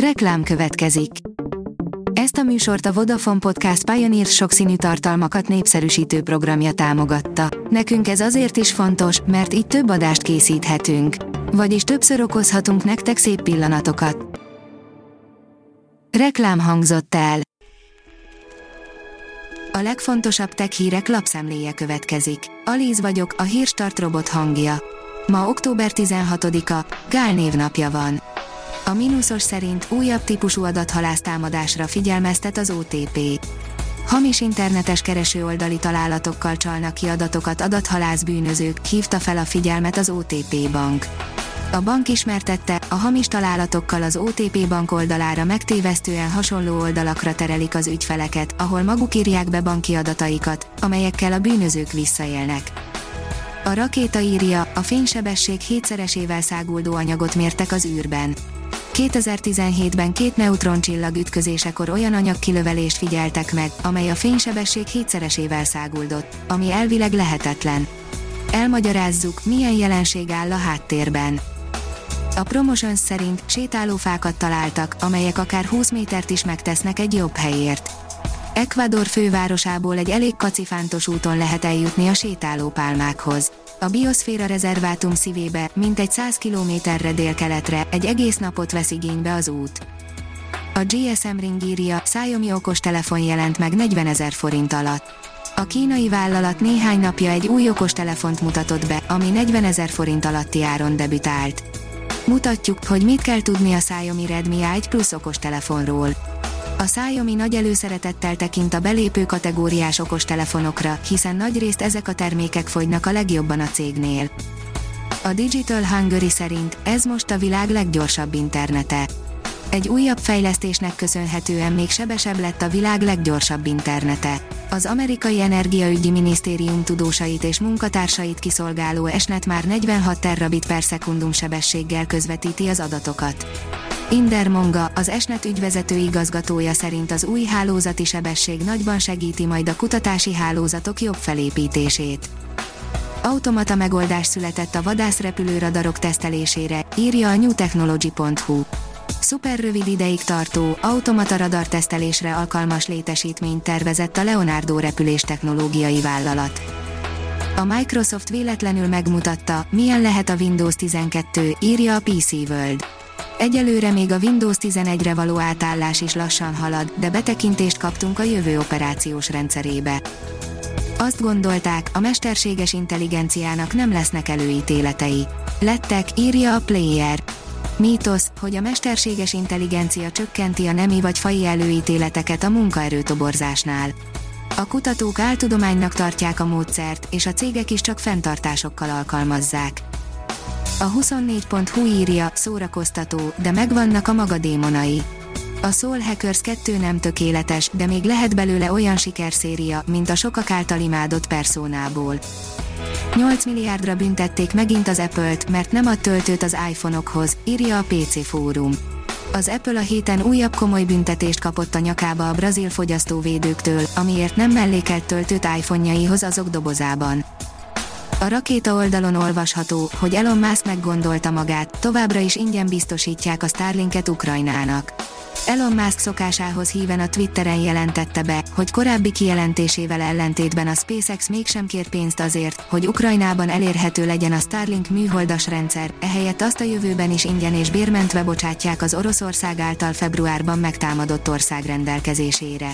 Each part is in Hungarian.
Reklám következik. Ezt a műsort a Vodafone Podcast Pioneer sokszínű tartalmakat népszerűsítő programja támogatta. Nekünk ez azért is fontos, mert így több adást készíthetünk. Vagyis többször okozhatunk nektek szép pillanatokat. Reklám hangzott el. A legfontosabb tech hírek lapszemléje következik. Alíz vagyok, a hírstart robot hangja. Ma október 16-a, Gál névnapja van. A mínuszos szerint újabb típusú adathalásztámadásra figyelmeztet az OTP. Hamis internetes keresőoldali találatokkal csalnak ki adatokat adathalász bűnözők, hívta fel a figyelmet az OTP bank. A bank ismertette, a hamis találatokkal az OTP bank oldalára megtévesztően hasonló oldalakra terelik az ügyfeleket, ahol maguk írják be banki adataikat, amelyekkel a bűnözők visszaélnek. A rakéta írja, a fénysebesség hétszeresével száguldó anyagot mértek az űrben. 2017-ben két neutroncsillag ütközésekor olyan anyagkilövelést figyeltek meg, amely a fénysebesség hétszeresével száguldott, ami elvileg lehetetlen. Elmagyarázzuk, milyen jelenség áll a háttérben. A Promotions szerint sétálófákat találtak, amelyek akár 20 métert is megtesznek egy jobb helyért. Ecuador fővárosából egy elég kacifántos úton lehet eljutni a sétálópálmákhoz. A bioszféra rezervátum szívébe, mintegy 100 kilométerre délkeletre, egy egész napot vesz igénybe az út. A GSM Ring írja, Xiaomi okostelefon jelent meg 40 ezer forint alatt. A kínai vállalat néhány napja egy új okostelefont mutatott be, ami 40 ezer forint alatti áron debütált. Mutatjuk, hogy mit kell tudni a Xiaomi Redmi A1 Plus okostelefonról. A Xiaomi nagy előszeretettel tekint a belépő kategóriás okostelefonokra, hiszen nagyrészt ezek a termékek fogynak a legjobban a cégnél. A Digital Hungary szerint ez most a világ leggyorsabb internete. Egy újabb fejlesztésnek köszönhetően még sebesebb lett a világ leggyorsabb internete. Az amerikai energiaügyi minisztérium tudósait és munkatársait kiszolgáló esnet már 46 terabit per szekundum sebességgel közvetíti az adatokat. Inder Monga, az Esnet ügyvezető igazgatója szerint az új hálózati sebesség nagyban segíti majd a kutatási hálózatok jobb felépítését. Automata megoldás született a vadászrepülőradarok tesztelésére, írja a newtechnology.hu. Szuper rövid ideig tartó, automata radar tesztelésre alkalmas létesítményt tervezett a Leonardo repülés technológiai vállalat. A Microsoft véletlenül megmutatta, milyen lehet a Windows 12, írja a PC World. Egyelőre még a Windows 11-re való átállás is lassan halad, de betekintést kaptunk a jövő operációs rendszerébe. Azt gondolták, a mesterséges intelligenciának nem lesznek előítéletei. Lettek, írja a Player. Mítosz, hogy a mesterséges intelligencia csökkenti a nemi vagy fai előítéleteket a munkaerőtoborzásnál. A kutatók áltudománynak tartják a módszert, és a cégek is csak fenntartásokkal alkalmazzák. A 24.hu írja, szórakoztató, de megvannak a maga démonai. A Soul Hackers 2 nem tökéletes, de még lehet belőle olyan sikerszéria, mint a sokak által imádott personából. 8 milliárdra büntették megint az Apple-t, mert nem ad töltőt az iPhone-okhoz, írja a PC Fórum. Az Apple a héten újabb komoly büntetést kapott a nyakába a brazil fogyasztóvédőktől, amiért nem mellékelt töltőt iPhone-jaihoz azok dobozában. A rakéta oldalon olvasható, hogy Elon Musk meggondolta magát, továbbra is ingyen biztosítják a Starlinket Ukrajnának. Elon Musk szokásához híven a Twitteren jelentette be, hogy korábbi kijelentésével ellentétben a SpaceX mégsem kér pénzt azért, hogy Ukrajnában elérhető legyen a Starlink műholdas rendszer, ehelyett azt a jövőben is ingyen és bérmentve bocsátják az Oroszország által februárban megtámadott ország rendelkezésére.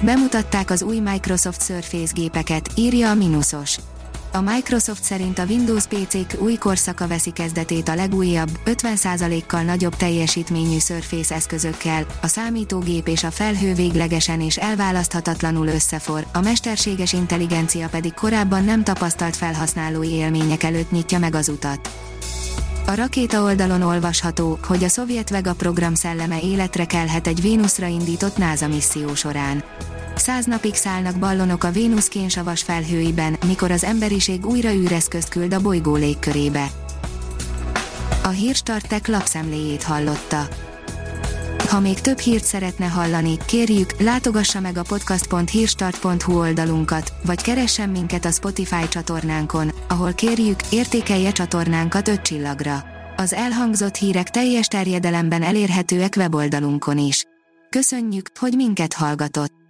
Bemutatták az új Microsoft Surface gépeket, írja a Minusos. A Microsoft szerint a Windows PC-k új korszaka veszi kezdetét a legújabb, 50%-kal nagyobb teljesítményű Surface eszközökkel, a számítógép és a felhő véglegesen és elválaszthatatlanul összefor, a mesterséges intelligencia pedig korábban nem tapasztalt felhasználói élmények előtt nyitja meg az utat. A rakéta oldalon olvasható, hogy a szovjet Vega program szelleme életre kelhet egy Vénuszra indított NASA misszió során. Száz napig szállnak ballonok a Vénusz kénsavas felhőiben, mikor az emberiség újra űreszközt küld a bolygó légkörébe. A hírstartek lapszemléjét hallotta. Ha még több hírt szeretne hallani, kérjük, látogassa meg a podcast.hírstart.hu oldalunkat, vagy keressen minket a Spotify csatornánkon, ahol kérjük, értékelje csatornánkat 5 csillagra. Az elhangzott hírek teljes terjedelemben elérhetőek weboldalunkon is. Köszönjük, hogy minket hallgatott!